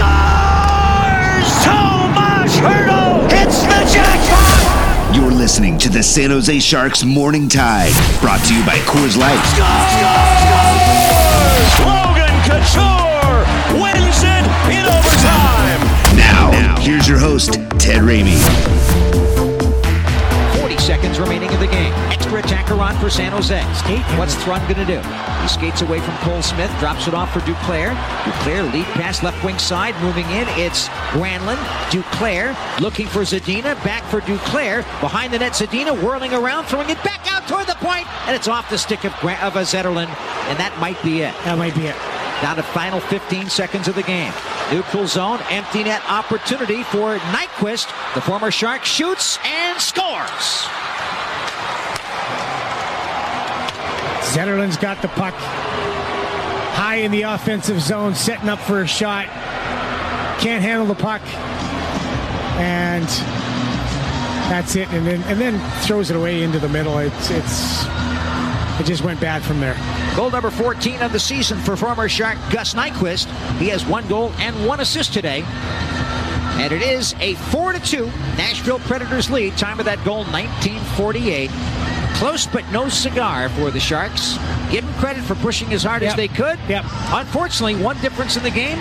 Scores! Tomas Hertl hits the jackpot! You're listening to the San Jose Sharks Morning Tide, brought to you by Coors Light. Scores! Logan Couture wins it in overtime! Now, here's your host, Ted Ramey. 40 seconds remaining in the game. Extra attacker on for San Jose. Skate. What's Thrun going to do? He skates away from Cole Smith, drops it off for Duclair. Duclair lead pass left wing side, moving in. It's Granlund. Duclair looking for Zadina. Back for Duclair. Behind the net, Zadina whirling around, throwing it back out toward the point, and it's off the stick of, Gra- of a Zetterlund, and that might be it. That might be it. Down to final 15 seconds of the game. Neutral zone, empty net opportunity for Nyquist. The former Shark shoots and scores. Zetterlund's got the puck high in the offensive zone, setting up for a shot. Can't handle the puck, and that's it. And then and then throws it away into the middle. It's it's it just went bad from there. Goal number 14 of the season for former Shark Gus Nyquist. He has one goal and one assist today. And it is a 4 to 2 Nashville Predators lead. Time of that goal 1948. Close but no cigar for the Sharks. Give them credit for pushing as hard as they could. Yep. Unfortunately, one difference in the game.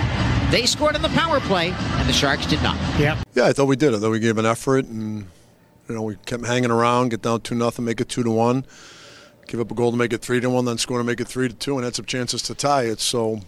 They scored on the power play, and the Sharks did not. Yep. Yeah, I thought we did. I thought we gave an effort, and you know we kept hanging around, get down two nothing, make it two to one, give up a goal to make it three to one, then score to make it three to two, and had some chances to tie it. So,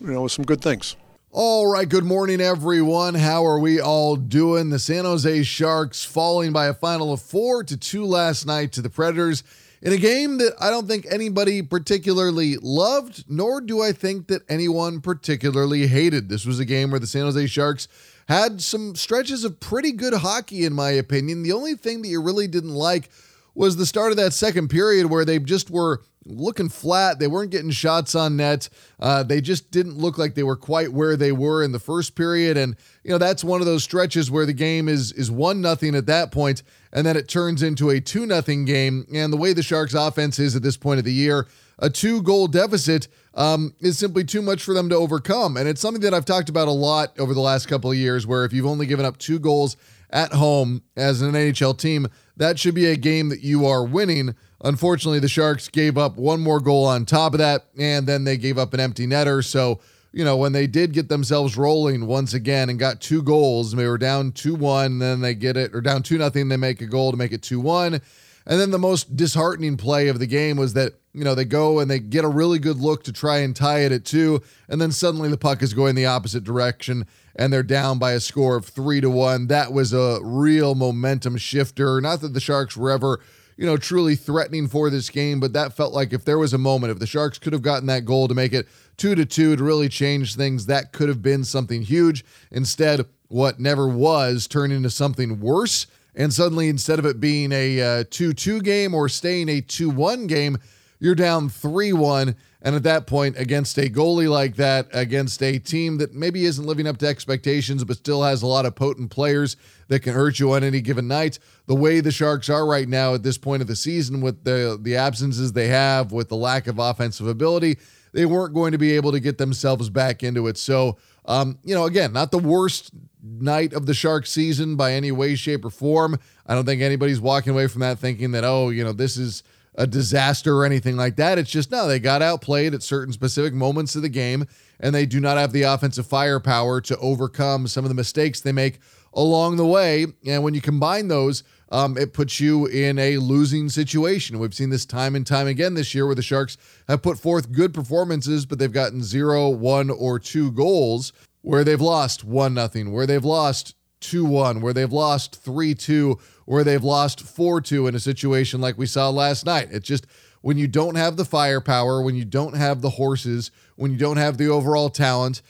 you know, it was some good things. All right, good morning, everyone. How are we all doing? The San Jose Sharks falling by a final of four to two last night to the Predators in a game that I don't think anybody particularly loved, nor do I think that anyone particularly hated. This was a game where the San Jose Sharks had some stretches of pretty good hockey, in my opinion. The only thing that you really didn't like was the start of that second period where they just were looking flat. They weren't getting shots on net. Uh, they just didn't look like they were quite where they were in the first period. And you know that's one of those stretches where the game is is one nothing at that point, and then it turns into a two nothing game. And the way the Sharks' offense is at this point of the year, a two goal deficit um, is simply too much for them to overcome. And it's something that I've talked about a lot over the last couple of years, where if you've only given up two goals at home as an NHL team, that should be a game that you are winning. Unfortunately, the Sharks gave up one more goal on top of that, and then they gave up an empty netter. So, you know, when they did get themselves rolling once again and got two goals, they were down 2 1, then they get it, or down 2 nothing, they make a goal to make it 2 1. And then the most disheartening play of the game was that, you know, they go and they get a really good look to try and tie it at two. And then suddenly the puck is going the opposite direction and they're down by a score of three to one. That was a real momentum shifter. Not that the Sharks were ever, you know, truly threatening for this game, but that felt like if there was a moment, if the Sharks could have gotten that goal to make it two to two to really change things, that could have been something huge. Instead, what never was turned into something worse. And suddenly, instead of it being a uh, 2 2 game or staying a 2 1 game, you're down 3 1. And at that point, against a goalie like that, against a team that maybe isn't living up to expectations, but still has a lot of potent players that can hurt you on any given night, the way the Sharks are right now at this point of the season, with the, the absences they have, with the lack of offensive ability, they weren't going to be able to get themselves back into it. So, um, you know, again, not the worst night of the Shark season by any way, shape, or form. I don't think anybody's walking away from that thinking that, oh, you know, this is a disaster or anything like that. It's just no, they got outplayed at certain specific moments of the game, and they do not have the offensive firepower to overcome some of the mistakes they make along the way. And when you combine those, um, it puts you in a losing situation. We've seen this time and time again this year where the Sharks have put forth good performances, but they've gotten zero, one, or two goals where they've lost one nothing, where they've lost 2 1, where they've lost 3 2, where they've lost 4 2 in a situation like we saw last night. It's just when you don't have the firepower, when you don't have the horses, when you don't have the overall talent,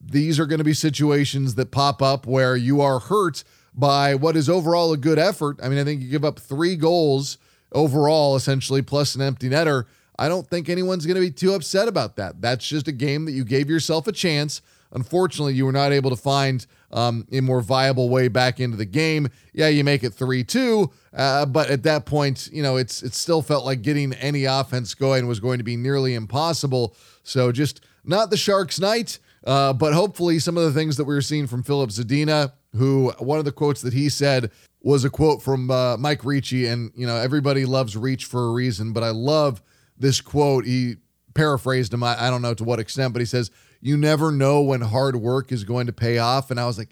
these are going to be situations that pop up where you are hurt by what is overall a good effort. I mean, I think you give up three goals overall, essentially, plus an empty netter. I don't think anyone's going to be too upset about that. That's just a game that you gave yourself a chance. Unfortunately, you were not able to find um, a more viable way back into the game. Yeah, you make it three two, uh, but at that point, you know, it's it still felt like getting any offense going was going to be nearly impossible. So just not the Sharks' night. Uh, but hopefully, some of the things that we were seeing from Filip Zadina, who one of the quotes that he said was a quote from uh, Mike Ricci, and you know everybody loves Reach for a reason, but I love this quote. He paraphrased him, I, I don't know to what extent, but he says, "You never know when hard work is going to pay off," and I was like,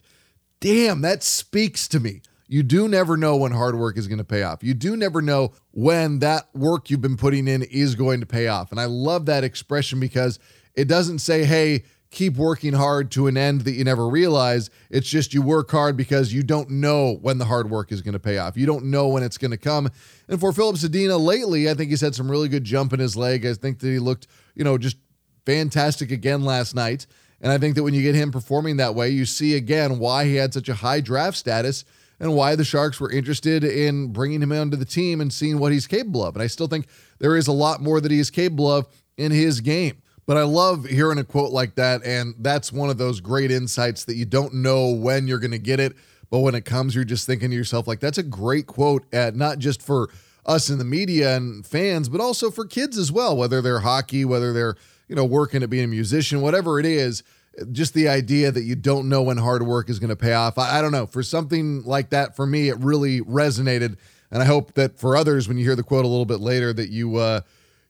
"Damn, that speaks to me." You do never know when hard work is going to pay off. You do never know when that work you've been putting in is going to pay off. And I love that expression because it doesn't say, hey, keep working hard to an end that you never realize. It's just you work hard because you don't know when the hard work is going to pay off. You don't know when it's going to come. And for Filip Zadina lately, I think he's had some really good jump in his leg. I think that he looked, you know, just fantastic again last night. And I think that when you get him performing that way, you see again why he had such a high draft status and why the Sharks were interested in bringing him onto the team and seeing what he's capable of. And I still think there is a lot more that he is capable of in his game. But I love hearing a quote like that. And that's one of those great insights that you don't know when you're going to get it. But when it comes, you're just thinking to yourself, like, that's a great quote, at, not just for us in the media and fans, but also for kids as well, whether they're hockey, whether they're, you know, working at being a musician, whatever it is. Just the idea that you don't know when hard work is going to pay off. I, I don't know. For something like that, for me, it really resonated. And I hope that for others, when you hear the quote a little bit later, that you, uh,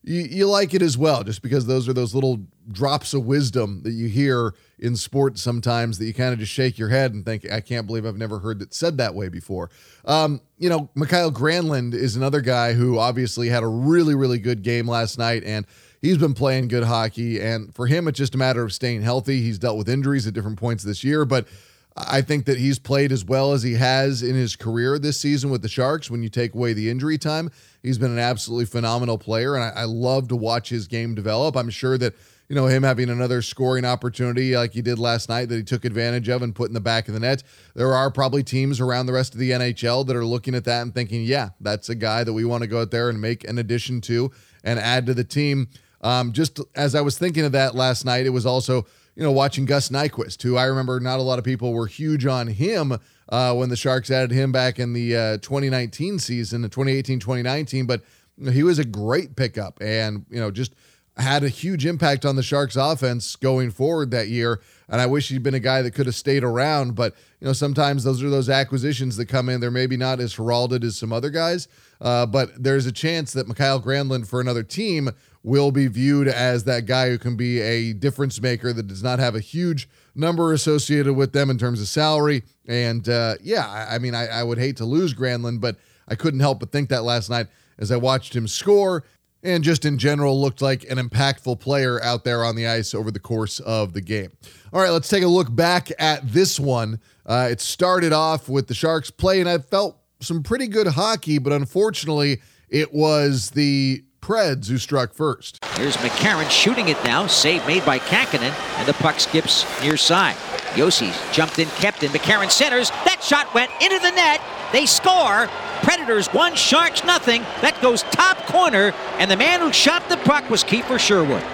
you, you like it as well, just because those are those little drops of wisdom that you hear in sports sometimes that you kind of just shake your head and think, I can't believe I've never heard it said that way before. Um, you know, Mikael Granlund is another guy who obviously had a really, really good game last night, and he's been playing good hockey. And for him, it's just a matter of staying healthy. He's dealt with injuries at different points this year, but I think that he's played as well as he has in his career this season with the Sharks. When you take away the injury time, he's been an absolutely phenomenal player, and I, I, love to watch his game develop. I'm sure that you know him having another scoring opportunity like he did last night that he took advantage of and put in the back of the net. There are probably teams around the rest of the NHL that are looking at that and thinking, yeah, that's a guy that we want to go out there and make an addition to and add to the team. Um, just as I was thinking of that last night, it was also you know, watching Gus Nyquist, who I remember not a lot of people were huge on him uh, when the Sharks added him back in the uh, 2019 season, the 2018 2019. But he was a great pickup and, you know, just had a huge impact on the Sharks offense going forward that year. And I wish he'd been a guy that could have stayed around. But, you know, sometimes those are those acquisitions that come in. They're maybe not as heralded as some other guys, uh, but there's a chance that Mikael Granlund for another team will be viewed as that guy who can be a difference maker that does not have a huge number associated with them in terms of salary. And uh, yeah, I, I mean, I, I, would hate to lose Granlund, but I couldn't help but think that last night as I watched him score and just in general looked like an impactful player out there on the ice over the course of the game. All right, let's take a look back at this one. Uh, it started off with the Sharks playing, I felt some pretty good hockey, but unfortunately, it was the Preds who struck first. Here's McCarron shooting it now. Save made by Kahkonen, and the puck skips near side. Josi's jumped in, kept in. McCarron centers. That shot went into the net. They score. Predators one, Sharks nothing. That goes top corner, and the man who shot the puck was Kiefer Sherwood.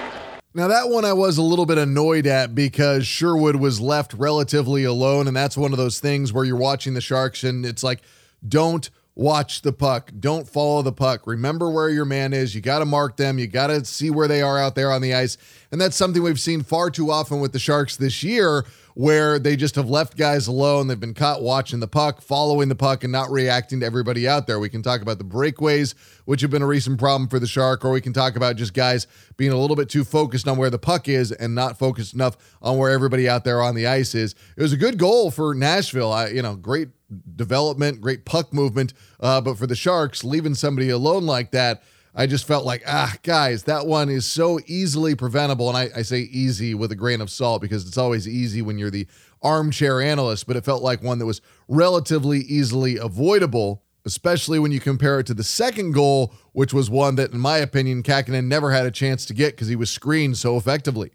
Now, that one I was a little bit annoyed at because Sherwood was left relatively alone. And that's one of those things where you're watching the Sharks and it's like, don't watch the puck. Don't follow the puck. Remember where your man is. You got to mark them. You got to see where they are out there on the ice. And that's something we've seen far too often with the Sharks this year, where they just have left guys alone. They've been caught watching the puck, following the puck, and not reacting to everybody out there. We can talk about the breakaways, which have been a recent problem for the Shark, or we can talk about just guys being a little bit too focused on where the puck is and not focused enough on where everybody out there on the ice is. It was a good goal for Nashville. I, you know, great development, great puck movement. Uh, but for the Sharks, leaving somebody alone like that, I just felt like, ah, guys, that one is so easily preventable. And I, I, say easy with a grain of salt because it's always easy when you're the armchair analyst, but it felt like one that was relatively easily avoidable. especially when you compare it to the second goal, which was one that, in my opinion, Kahkonen never had a chance to get because he was screened so effectively.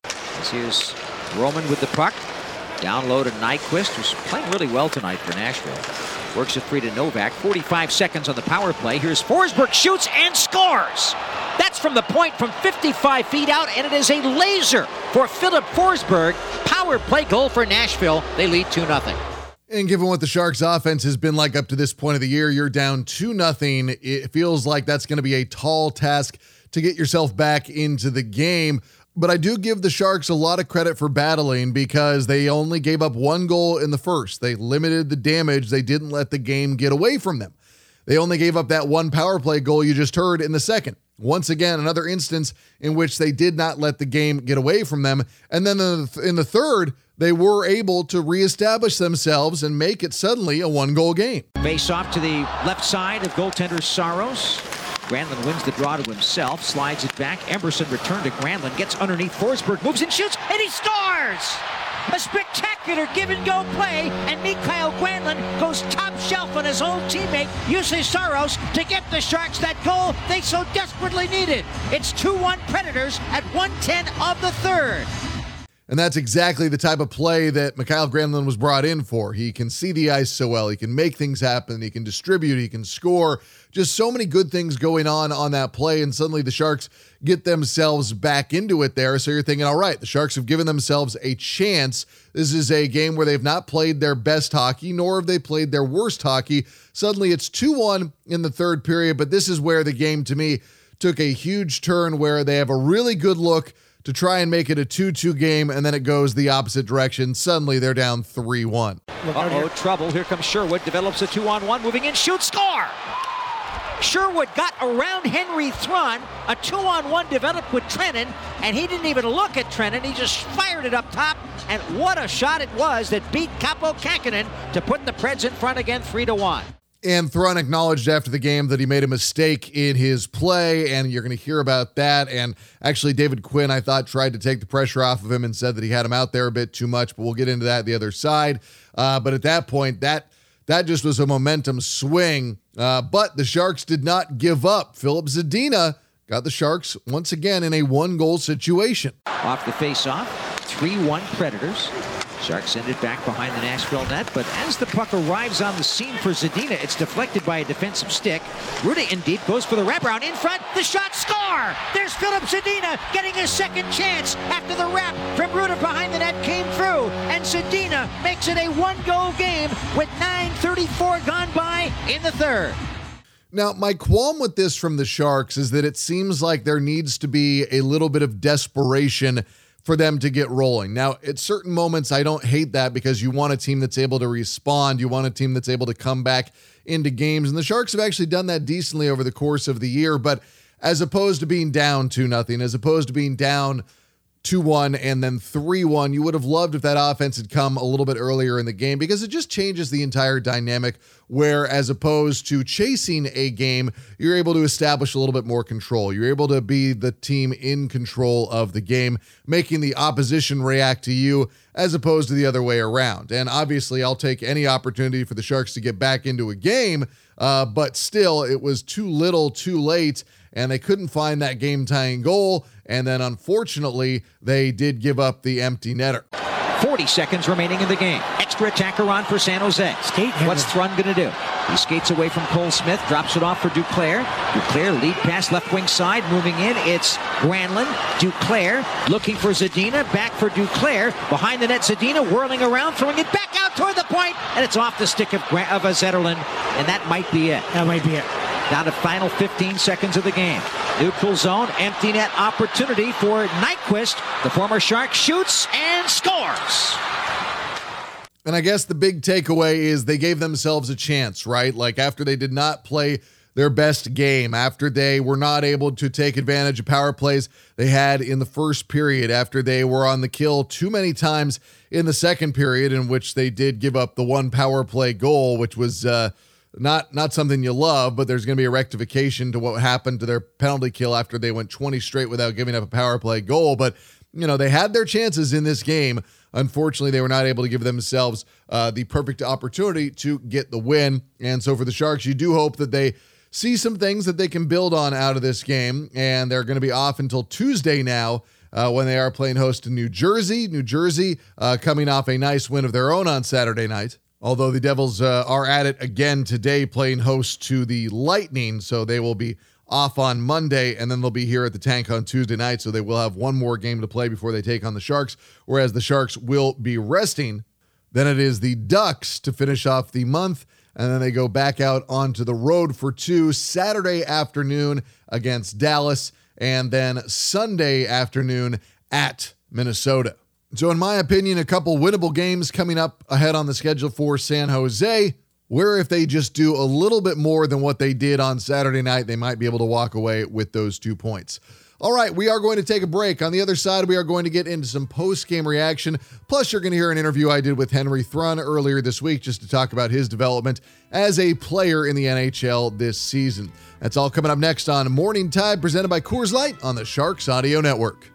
Is Roman with the puck. Down low to Nyquist, who's playing really well tonight for Nashville. Works it free to Novak. 45 seconds on the power play. Here's Forsberg, shoots and scores. That's from the point from 55 feet out, and it is a laser for Filip Forsberg. Power play goal for Nashville. They lead 2 0. And given what the Sharks offense has been like up to this point of the year, you're down 2 nothing. It feels like that's going to be a tall task to get yourself back into the game. But I do give the Sharks a lot of credit for battling because they only gave up one goal in the first. They limited the damage, they didn't let the game get away from them. They only gave up that one power play goal you just heard in the second. Once again, another instance in which they did not let the game get away from them. And then in the third, they were able to reestablish themselves and make it suddenly a one goal game. Face off to the left side of goaltender Saros. Granlund wins the draw to himself, slides it back. Emberson returned to Granlund, gets underneath Forsberg, moves and shoots, and he scores! A spectacular give and go play, and Mikael Granlund goes top shelf on his old teammate, Juuse Saros, to get the Sharks that goal they so desperately needed. It's 2 1 Predators at 110 of the third. And that's exactly the type of play that Mikael Granlund was brought in for. He can see the ice so well. He can make things happen. He can distribute. He can score. Just so many good things going on on that play. And suddenly the Sharks get themselves back into it there. So you're thinking, all right, the Sharks have given themselves a chance. This is a game where they've not played their best hockey, nor have they played their worst hockey. Suddenly it's 2 1 in the third period. But this is where the game, to me, took a huge turn where they have a really good look to try and make it a 2 2 game, and then it goes the opposite direction. Suddenly they're down 3 1. Uh oh, trouble. Here comes Sherwood, develops a 2 on 1, moving in, shoot, score! Sherwood got around Henry Thrun. A two on one developed with Trenin, and he didn't even look at Trenin. He just fired it up top. And what a shot it was that beat Kaapo Kahkonen to put the Preds in front again, 3 to 1. And Thrun acknowledged after the game that he made a mistake in his play, and you're going to hear about that. And actually, David Quinn, I thought, tried to take the pressure off of him and said that he had him out there a bit too much, but we'll get into that the other side. Uh, but at that point, that that just was a momentum swing. Uh, but the Sharks did not give up. Filip Zadina got the Sharks once again in a one goal situation. Off the face off, 3 1 Predators. Sharks send it back behind the Nashville net, but as the puck arrives on the scene for Zadina, it's deflected by a defensive stick. Rutta in deep goes for the wraparound in front. The shot score! There's Filip Zadina getting a second chance after the wrap from Rutta behind the net came through, and Zadina makes it a one-goal game with 9:34 gone by in the third. Now, my qualm with this from the Sharks is that it seems like there needs to be a little bit of desperation for them to get rolling. Now, at certain moments, I don't hate that because you want a team that's able to respond. You want a team that's able to come back into games. And the Sharks have actually done that decently over the course of the year. But as opposed to being down 2 nothing, as opposed to being down 2 1 and then 3 1. You would have loved if that offense had come a little bit earlier in the game because it just changes the entire dynamic. Where, as opposed to chasing a game, you're able to establish a little bit more control. You're able to be the team in control of the game, making the opposition react to you as opposed to the other way around. And obviously, I'll take any opportunity for the Sharks to get back into a game, uh, but still, it was too little, too late and they couldn't find that game tying goal. And then unfortunately, they did give up the empty netter. 40 seconds remaining in the game. Extra attacker on for San Jose. Skate What's Thrun going to do? He skates away from Cole Smith, drops it off for Duclair. Duclair lead pass left wing side, moving in. It's Granlund. Duclair looking for Zadina, back for Duclair. Behind the net, Zadina whirling around, throwing it back out toward the point, and it's off the stick of, Gra- of a Zetterlund, and that might be it. That might be it. Down to final 15 seconds of the game. Neutral zone, empty net opportunity for Nyquist. The former Shark shoots and scores. And I guess the big takeaway is they gave themselves a chance, right? Like after they did not play their best game, after they were not able to take advantage of power plays they had in the first period, after they were on the kill too many times in the second period, in which they did give up the one power play goal, which was uh, not not something you love, but there's going to be a rectification to what happened to their penalty kill after they went 20 straight without giving up a power play goal. But you know, they had their chances in this game. Unfortunately, they were not able to give themselves uh, the perfect opportunity to get the win. And so for the Sharks, you do hope that they see some things that they can build on out of this game. And they're going to be off until Tuesday now. Uh, when they are playing host to New Jersey. New Jersey uh, coming off a nice win of their own on Saturday night. Although the Devils uh, are at it again today, playing host to the Lightning. So they will be off on Monday, and then they'll be here at the tank on Tuesday night. So they will have one more game to play before they take on the Sharks, whereas the Sharks will be resting. Then it is the Ducks to finish off the month, and then they go back out onto the road for two Saturday afternoon against Dallas, and then Sunday afternoon at Minnesota. So, in my opinion, a couple winnable games coming up ahead on the schedule for San Jose where if they just do a little bit more than what they did on Saturday night, they might be able to walk away with those two points. All right, we are going to take a break. On the other side, we are going to get into some post game reaction. Plus, you're going to hear an interview I did with Henry Thrun earlier this week just to talk about his development as a player in the NHL this season. That's all coming up next on Morning Tide, presented by Coors Light on the Sharks Audio Network.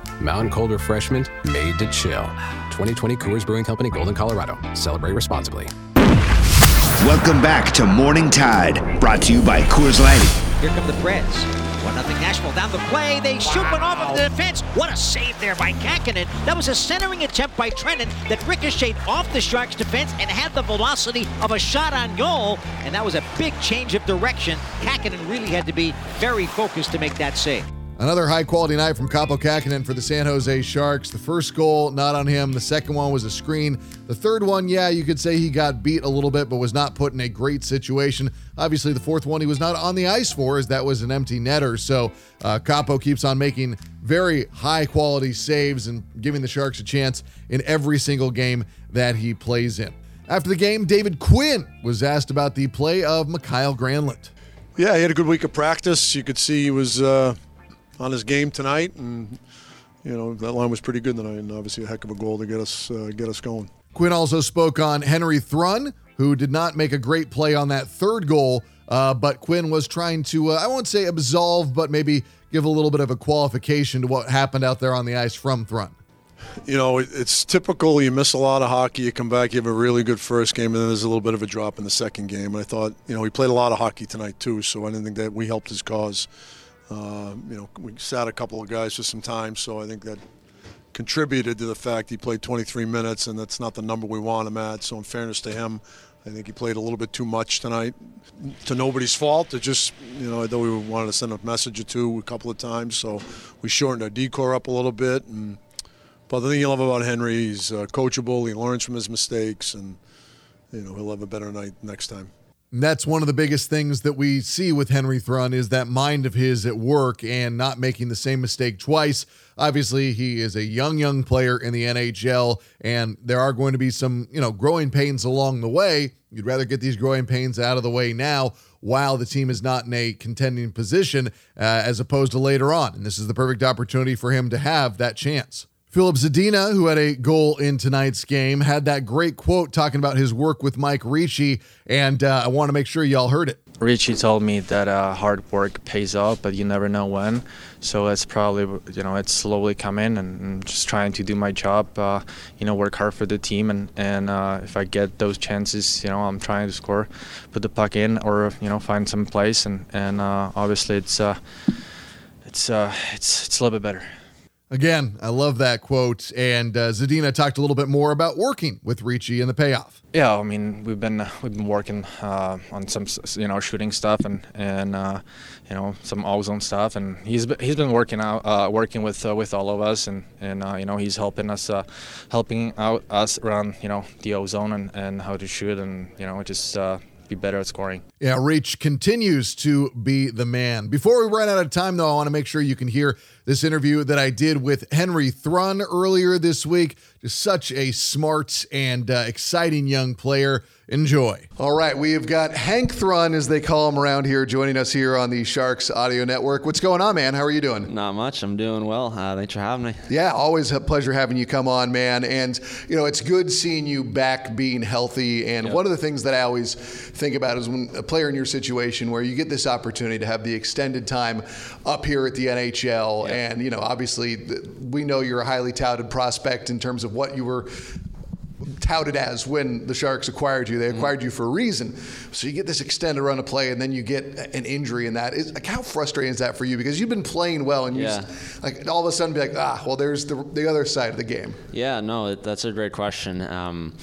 Mountain Cold Refreshment made to chill. 2020 Coors Brewing Company, Golden, Colorado. Celebrate responsibly. Welcome back to Morning Tide, brought to you by Coors Light. Here come the Preds. 1 0 Nashville down the play. They shoot one off of the defense. What a save there by Kahkonen. That was a centering attempt by Trenin that ricocheted off the Sharks defense and had the velocity of a shot on goal. And that was a big change of direction. Kahkonen really had to be very focused to make that save. Another high quality night from Kaapo Kahkonen for the San Jose Sharks. The first goal, not on him. The second one was a screen. The third one, yeah, you could say he got beat a little bit, but was not put in a great situation. Obviously, the fourth one he was not on the ice for, as that was an empty netter. So uh, Kaapo keeps on making very high quality saves and giving the Sharks a chance in every single game that he plays in. After the game, David Quinn was asked about the play of Mikael Granlund. Yeah, he had a good week of practice. You could see he was. Uh on his game tonight, and you know that line was pretty good tonight, and obviously a heck of a goal to get us uh, get us going. Quinn also spoke on Henry Thrun, who did not make a great play on that third goal, uh, but Quinn was trying to uh, I won't say absolve, but maybe give a little bit of a qualification to what happened out there on the ice from Thrun. You know, it's typical. You miss a lot of hockey. You come back, you have a really good first game, and then there's a little bit of a drop in the second game. And I thought, you know, he played a lot of hockey tonight too, so I didn't think that we helped his cause. Uh, you know, we sat a couple of guys for some time, so I think that contributed to the fact he played 23 minutes, and that's not the number we want him at. So, in fairness to him, I think he played a little bit too much tonight. To nobody's fault. It just, you know, I thought we wanted to send a message or two a couple of times, so we shortened our decor up a little bit. And but the thing you love about Henry, he's uh, coachable. He learns from his mistakes, and you know he'll have a better night next time. That's one of the biggest things that we see with Henry Thrun is that mind of his at work and not making the same mistake twice. Obviously, he is a young, young player in the NHL, and there are going to be some, you know, growing pains along the way. You'd rather get these growing pains out of the way now while the team is not in a contending position uh, as opposed to later on. And this is the perfect opportunity for him to have that chance. Filip Zadina, who had a goal in tonight's game, had that great quote talking about his work with Mike Ricci, and uh, I want to make sure y'all heard it. Ricci told me that uh, hard work pays off, but you never know when. So it's probably, you know, it's slowly coming, and I'm just trying to do my job. Uh, you know, work hard for the team, and and uh, if I get those chances, you know, I'm trying to score, put the puck in, or you know, find some place, and and uh, obviously it's uh, it's it's it's a little bit better. Again, I love that quote. And uh, Zadina talked a little bit more about working with Ricci and the payoff. Yeah, I mean we've been we've been working uh, on some you know shooting stuff and and uh, you know some ozone stuff, and he's been, he's been working out uh, working with uh, with all of us, and and uh, you know he's helping us helping out us around you know the ozone and, and how to shoot, and you know just be better at scoring. Yeah, Reach continues to be the man. Before we run out of time, though, I want to make sure you can hear this interview that I did with Henry Thrun earlier this week, Just such a smart and uh, exciting young player. Enjoy. All right, we have got Hank Thrun, as they call him around here, joining us here on the Sharks Audio Network. What's going on, man? How are you doing? Not much. I'm doing well. Uh, thanks for having me. Yeah, always a pleasure having you come on, man. And you know, it's good seeing you back, being healthy. And Yep. one of the things that I always think about is when a player in your situation, where you get this opportunity to have the extended time up here at the NHL, and you know, obviously, we know you're a highly touted prospect in terms of what you were touted as when the Sharks acquired you. They Mm-hmm. acquired you for a reason. So you get this extended run of play, and then you get an injury in that. Is, like, how frustrating is that for you? Because you've been playing well, and you Yeah. just, like all of a sudden be like, ah, well, there's the, the other side of the game. Yeah, no, that's a great question. Um,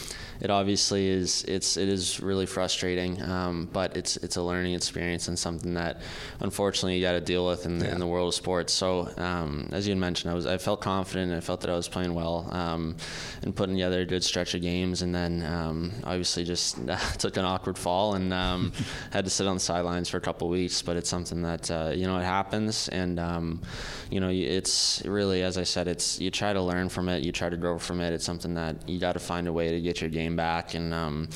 it obviously is. It's it is really frustrating, um, but it's it's a learning experience and something that, unfortunately, you got to deal with in, the in the world of sports. So, um, as you mentioned, I was I felt confident. I felt that I was playing well um, and putting together a good stretch of games, and then um, obviously just took an awkward fall and um, had to sit on the sidelines for a couple of weeks. But it's something that uh, you know it happens, and um, you know it's really as I said, it's you try to learn from it, you try to grow from it. It's something that you got to find a way to get your game back, and um,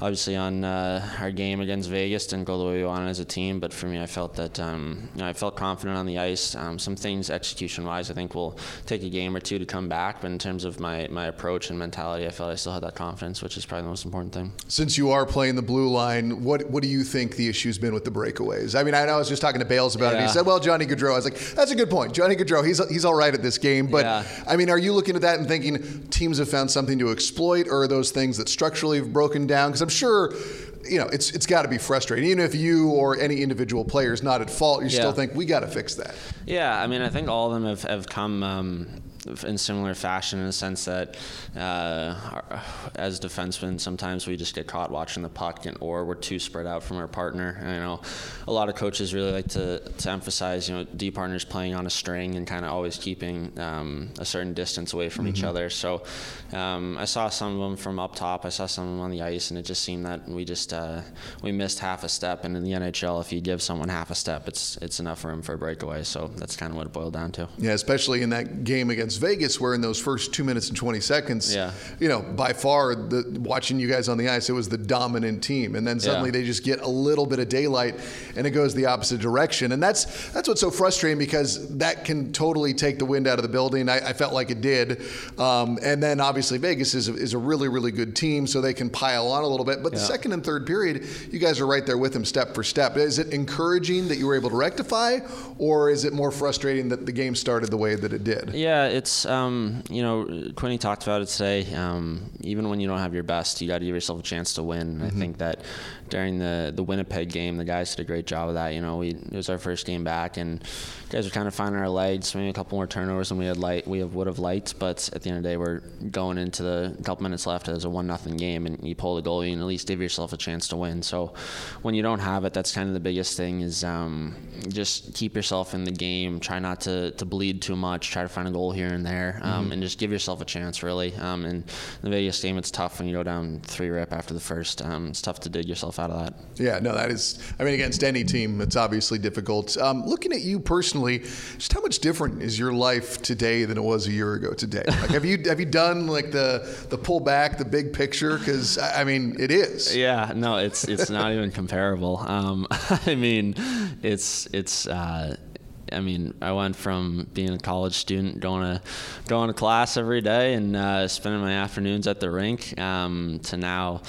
obviously on uh, our game against Vegas didn't go the way we wanted as a team. But for me, I felt that um, you know, I felt confident on the ice. Um, some things execution-wise, I think will take a game or two to come back. But in terms of my my approach and mentality, I felt I still had that confidence, which is probably the most important thing. Since you are playing the blue line, what what do you think the issue's been with the breakaways? I mean, I know I was just talking to Bales about it. He said, "Well, Johnny Gaudreau." I was like, "That's a good point. Johnny Gaudreau, he's he's all right at this game." But Yeah. I mean, are you looking at that and thinking teams have found something to exploit, or are those things that structurally have broken down? Because I'm sure. You know, it's it's got to be frustrating. Even if you or any individual player is not at fault, you still think we got to fix that. Yeah, I mean, I think all of them have, have come um, in similar fashion in the sense that uh, our- as defensemen, sometimes we just get caught watching the puck and, or we're too spread out from our partner. And, you know, a lot of coaches really like to, to emphasize, you know, D partners playing on a string and kind of always keeping um, a certain distance away from each Mhm. other. So um, I saw some of them from up top. I saw some of them on the ice, and it just seemed that we just uh, we missed half a step. And in the NHL, if you give someone half a step, it's it's enough room for a breakaway. So that's kind of what it boiled down to. Yeah, especially in that game against Vegas, where in those first two minutes and 20 seconds, Yeah. you know, by far, the, watching you guys on the ice, it was the dominant team. And then suddenly Yeah. they just get a little bit of daylight and it goes the opposite direction. And that's that's what's so frustrating because that can totally take the wind out of the building. I, I felt like it did. Um, and then obviously Vegas is a, is a really, really good team, so they can pile on a little bit. But the second and third period, you guys are right there with them step for step. Is it encouraging that you were able to rectify, or is it more frustrating that the game started the way that it did? Yeah, it's um, you know Quinny talked about it today. Um, even when you don't have your best, you got to give yourself a chance to win. I Mhm. think that during the the Winnipeg game, the guys did a great job of that. You know, we it was our first game back, and guys were kind of finding our legs, maybe a couple more turnovers than we had light we have, would have liked. But at the end of the day, we're going into the couple minutes left as a one nothing game, and you pull the goalie and at least give yourself a chance to win. So when you don't have it, that's kind of the biggest thing is um, just keep yourself in the game. Try not to, to bleed too much. Try to find a goal here and there, um, Mhm. and just give yourself a chance. Really, um, in the Vegas game, it's tough when you go down three rip after the first. Um, it's tough to dig yourself out of that. Yeah, no, that is. I mean, against any team, it's obviously difficult. Um, looking at you personally, just how much different is your life today than it was a year ago today? Like, have you have you done like the the pull back, the big picture? Because I I mean, it is. Yeah, no, it's it's not even comparable. Um, I mean, it's it's. Uh, I mean, I went from being a college student, going to going to class every day, and uh, spending my afternoons at the rink, um, to now,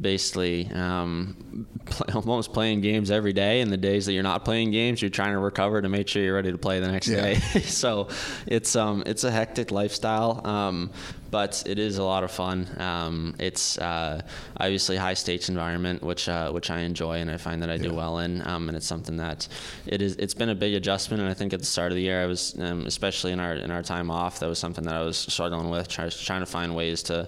basically, um, play, almost playing games every day. And the days that you're not playing games, you're trying to recover to make sure you're ready to play the next Yeah. day. so, it's um, it's a hectic lifestyle. Um, but it is a lot of fun. Um, it's uh, obviously high stakes environment, which uh, which I enjoy and I find that I do well in. Um, and it's something that it is. It's been a big adjustment, and I think at the start of the year, I was um, especially in our in our time off, that was something that I was struggling with, try, trying to find ways to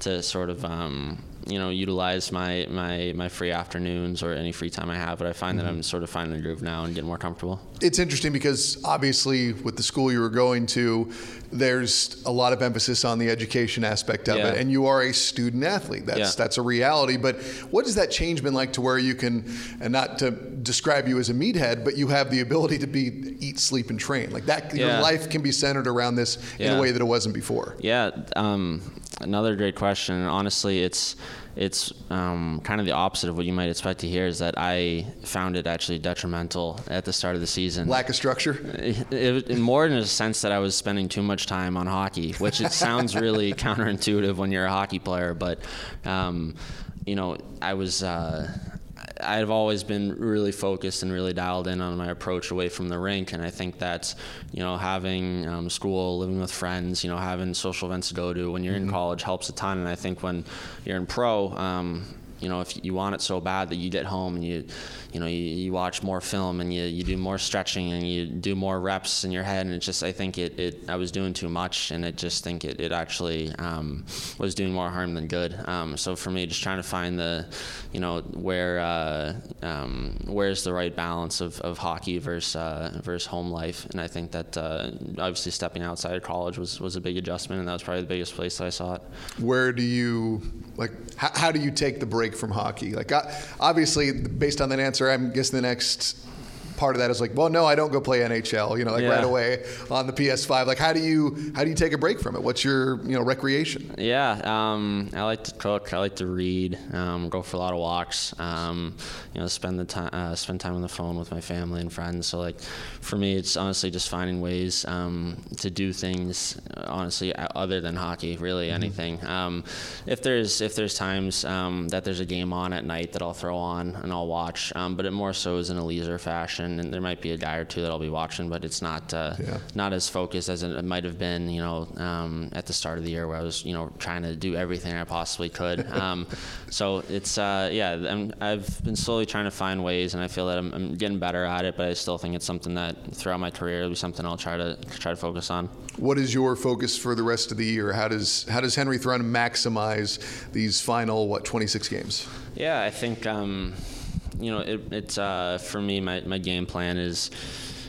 to sort of. Um, you know, utilize my, my, my free afternoons or any free time I have. But I find that I'm sort of finding the groove now and getting more comfortable. It's interesting because obviously with the school you were going to, there's a lot of emphasis on the education aspect of Yeah. it, and you are a student athlete. That's Yeah. that's a reality. But what has that change been like to where you can, and not to describe you as a meathead, but you have the ability to be eat, sleep, and train like that. Your Yeah. life can be centered around this in a way that it wasn't before. Yeah, um, another great question. Honestly, it's it's um, kind of the opposite of what you might expect to hear. Is that I found it actually detrimental at the start of the season. Lack of structure. It, it, in more in a sense that I was spending too much time on hockey, which it sounds really counterintuitive when you're a hockey player, but um, you know, I was. Uh, I've always been really focused and really dialed in on my approach away from the rink, and I think that's you know having um, school, living with friends, you know having social events to go to when you're in college helps a ton. And I think when you're in pro, um, you know if you want it so bad that you get home and you you know you, you watch more film and you, you do more stretching and you do more reps in your head and it just I think it, it I was doing too much and I just think it, it actually um, was doing more harm than good um, so for me just trying to find the you know where uh, um, where's the right balance of, of hockey versus uh, versus home life and I think that uh, obviously stepping outside of college was, was a big adjustment and that was probably the biggest place I saw it Where do you like? How, how do you take the break from hockey? Like, uh, obviously, based on that answer, I'm guessing the next part of that is like, well, no, I don't go play NHL. You know, like Yeah. right away on the PS5. Like, how do you how do you take a break from it? What's your you know recreation? Yeah, um, I like to cook. I like to read. Um, go for a lot of walks. Um, you know, spend the time uh, spend time on the phone with my family and friends. So like, for me, it's honestly just finding ways um, to do things. uh, Honestly, other than hockey, really anything. Um, if there's if there's times um, that there's a game on at night that I'll throw on and I'll watch, um, but it more so is in a leisure fashion. And there might be a guy or two that I'll be watching, but it's not uh, Yeah. not as focused as it might have been, you know, um, at the start of the year where I was, you know, trying to do everything I possibly could. Um, so it's, uh, yeah, I'm, I've been slowly trying to find ways, and I feel that I'm, I'm getting better at it. But I still think it's something that throughout my career will be something I'll try to try to focus on. What is your focus for the rest of the year? How does how does Henry Thrun maximize these final what 26 games? Yeah, I think um, you know it, it's uh, for me. My, my game plan is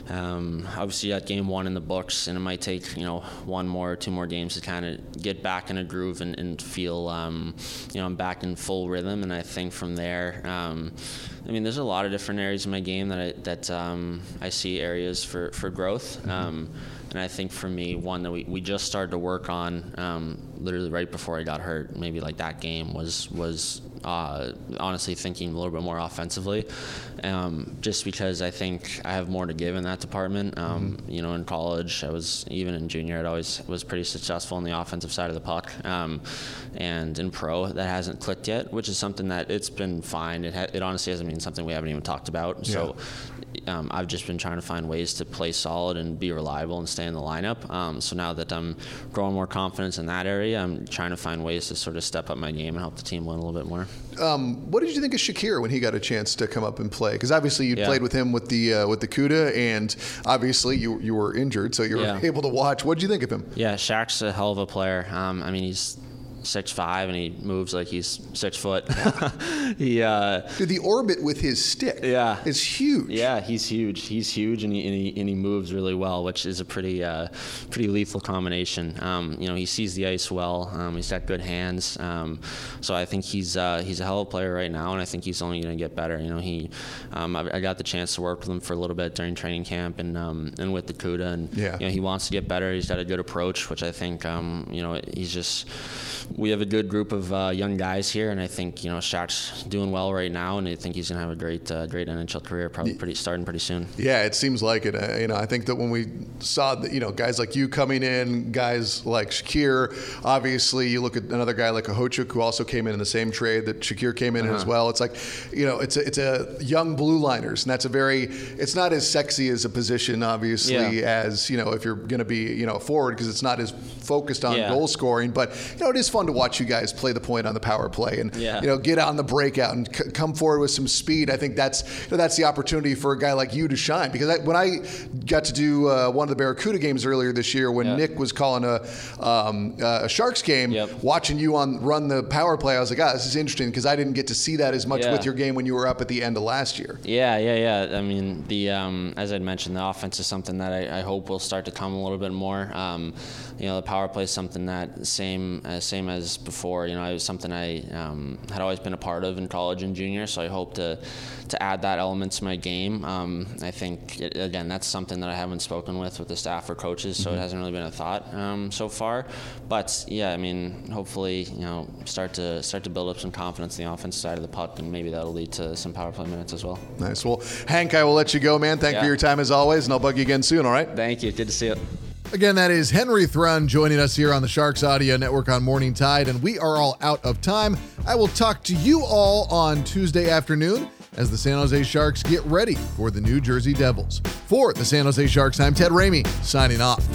um, obviously you got game one in the books, and it might take you know one more, or two more games to kind of get back in a groove and, and feel um, you know I'm back in full rhythm. And I think from there, um, I mean, there's a lot of different areas in my game that I, that um, I see areas for for growth. Um, and I think for me, one that we, we just started to work on um, literally right before I got hurt, maybe like that game was was uh, honestly thinking a little bit more offensively, um, just because I think I have more to give in that department. Um, You know, in college, I was even in junior, I always was pretty successful on the offensive side of the puck, um, and in pro that hasn't clicked yet, which is something that it's been fine. It, ha- it honestly hasn't been something we haven't even talked about. So um, I've just been trying to find ways to play solid and be reliable and stay in the lineup. Um, so now that I'm growing more confidence in that area, I'm trying to find ways to sort of step up my game and help the team win a little bit more. Um, what did you think of Shakir when he got a chance to come up and play? Because obviously you Yeah. played with him with the uh, with the CUDA, and obviously you you were injured, so you were Yeah. able to watch. What did you think of him? Yeah, Shaq's a hell of a player. Um, I mean, he's six five and he moves like he's six foot. he uh, Dude, the orbit with his stick Yeah. is huge. Yeah, he's huge. He's huge, and he, and he, and he moves really well, which is a pretty uh, pretty lethal combination. Um, you know, he sees the ice well. Um, he's got good hands. Um, so I think he's uh, he's a hell of a player right now, and I think he's only going to get better. You know, he um, I, I got the chance to work with him for a little bit during training camp and um, and with the CUDA, and Yeah. you know, he wants to get better. He's got a good approach, which I think um, you know he's just. We have a good group of uh, young guys here, and I think you know Shaq's doing well right now, and I think he's going to have a great uh, great NHL career, probably pretty starting pretty soon. Yeah, it seems like it. Uh, you know, I think that when we saw that, you know, guys like you coming in, guys like Shakir, obviously you look at another guy like Okhotiuk who also came in in the same trade that Shakir came in Uh-huh. as well. It's like, you know, it's a, it's a young blue liners, and that's a very, it's not as sexy as a position, obviously, Yeah. as you know, if you're going to be, you know, forward because it's not as focused on Yeah. goal scoring. But you know, it is fun fun to watch you guys play the point on the power play and Yeah. you know get on the breakout and c- come forward with some speed. I think that's you know, that's the opportunity for a guy like you to shine because I, when I got to do uh, one of the Barracuda games earlier this year when Yeah. Nick was calling a, um, uh, a Sharks game, Yep. watching you on run the power play, I was like, ah, this is interesting because I didn't get to see that as much Yeah. with your game when you were up at the end of last year. Yeah, yeah, yeah. I mean, the um, as I'd mentioned, the offense is something that I, I hope will start to come a little bit more. Um, you know, the power play is something that same as same as before. You know, it was something I um, had always been a part of in college and junior. So I hope to to add that element to my game. Um, I think it, again, that's something that I haven't spoken with with the staff or coaches, so it hasn't really been a thought um, so far. But yeah, I mean, hopefully, you know, start to start to build up some confidence in the offense side of the puck, and maybe that'll lead to some power play minutes as well. Nice. Well, Hank, I will let you go, man. Thank you for your time as always, and I'll bug you again soon. All right. Thank you. Good to see you. Again, that is Henry Thrun joining us here on the Sharks Audio Network on Morning Tide, and we are all out of time. I will talk to you all on Tuesday afternoon as the San Jose Sharks get ready for the New Jersey Devils. For the San Jose Sharks, I'm Ted Ramey, signing off.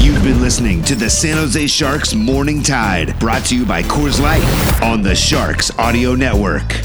You've been listening to the San Jose Sharks Morning Tide, brought to you by Coors Light on the Sharks Audio Network.